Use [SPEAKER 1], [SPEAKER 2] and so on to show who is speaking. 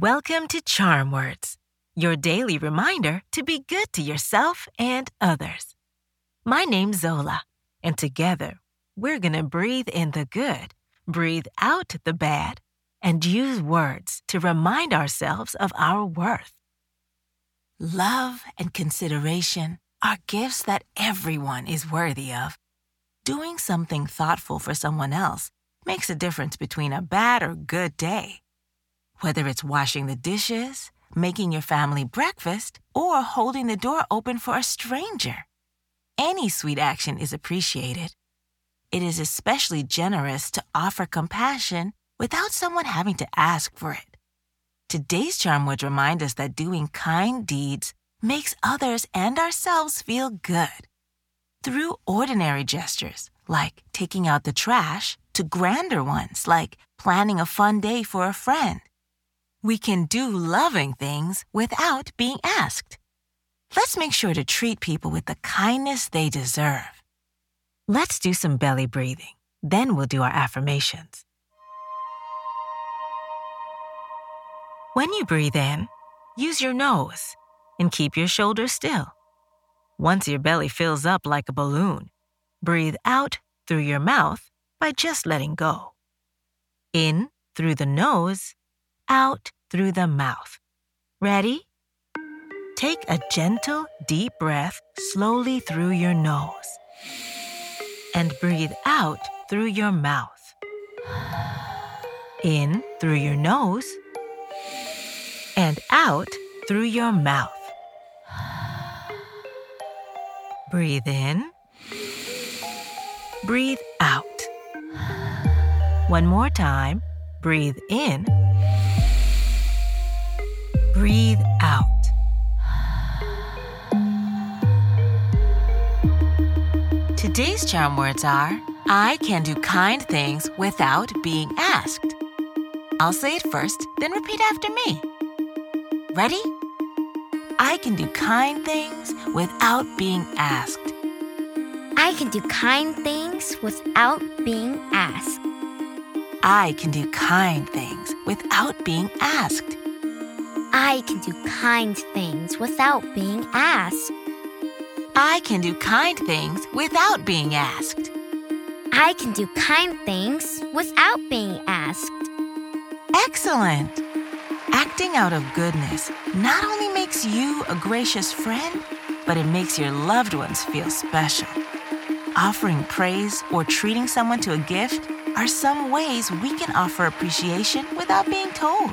[SPEAKER 1] Welcome to Charm Words, your daily reminder to be good to yourself and others. My name's Zola, and together we're going to breathe in the good, breathe out the bad, and use words to remind ourselves of our worth. Love and consideration are gifts that everyone is worthy of. Doing something thoughtful for someone else makes a difference between a bad or good day. Whether it's washing the dishes, making your family breakfast, or holding the door open for a stranger, any sweet action is appreciated. It is especially generous to offer compassion without someone having to ask for it. Today's charm words remind us that doing kind deeds makes others and ourselves feel good. Through ordinary gestures, like taking out the trash, to grander ones, like planning a fun day for a friend we can do loving things without being asked. Let's make sure to treat people with the kindness they deserve. Let's do some belly breathing. Then we'll do our affirmations. When you breathe in, use your nose and keep your shoulders still. Once your belly fills up like a balloon, breathe out through your mouth by just letting go. In through the nose out through the mouth. Ready? Take a gentle, deep breath slowly through your nose and breathe out through your mouth. In through your nose and out through your mouth. Breathe in. Breathe out. One more time. Breathe in breathe out. Today's charm words are I can do kind things without being asked. I'll say it first, then repeat after me. Ready? I can do kind things without being asked.
[SPEAKER 2] I can do kind things without being asked.
[SPEAKER 1] I can do kind things without being asked.
[SPEAKER 2] I can do kind things without being asked.
[SPEAKER 1] I can do kind things without being asked.
[SPEAKER 2] I can do kind things without being asked.
[SPEAKER 1] Excellent! Acting out of goodness not only makes you a gracious friend, but it makes your loved ones feel special. Offering praise or treating someone to a gift are some ways we can offer appreciation without being told.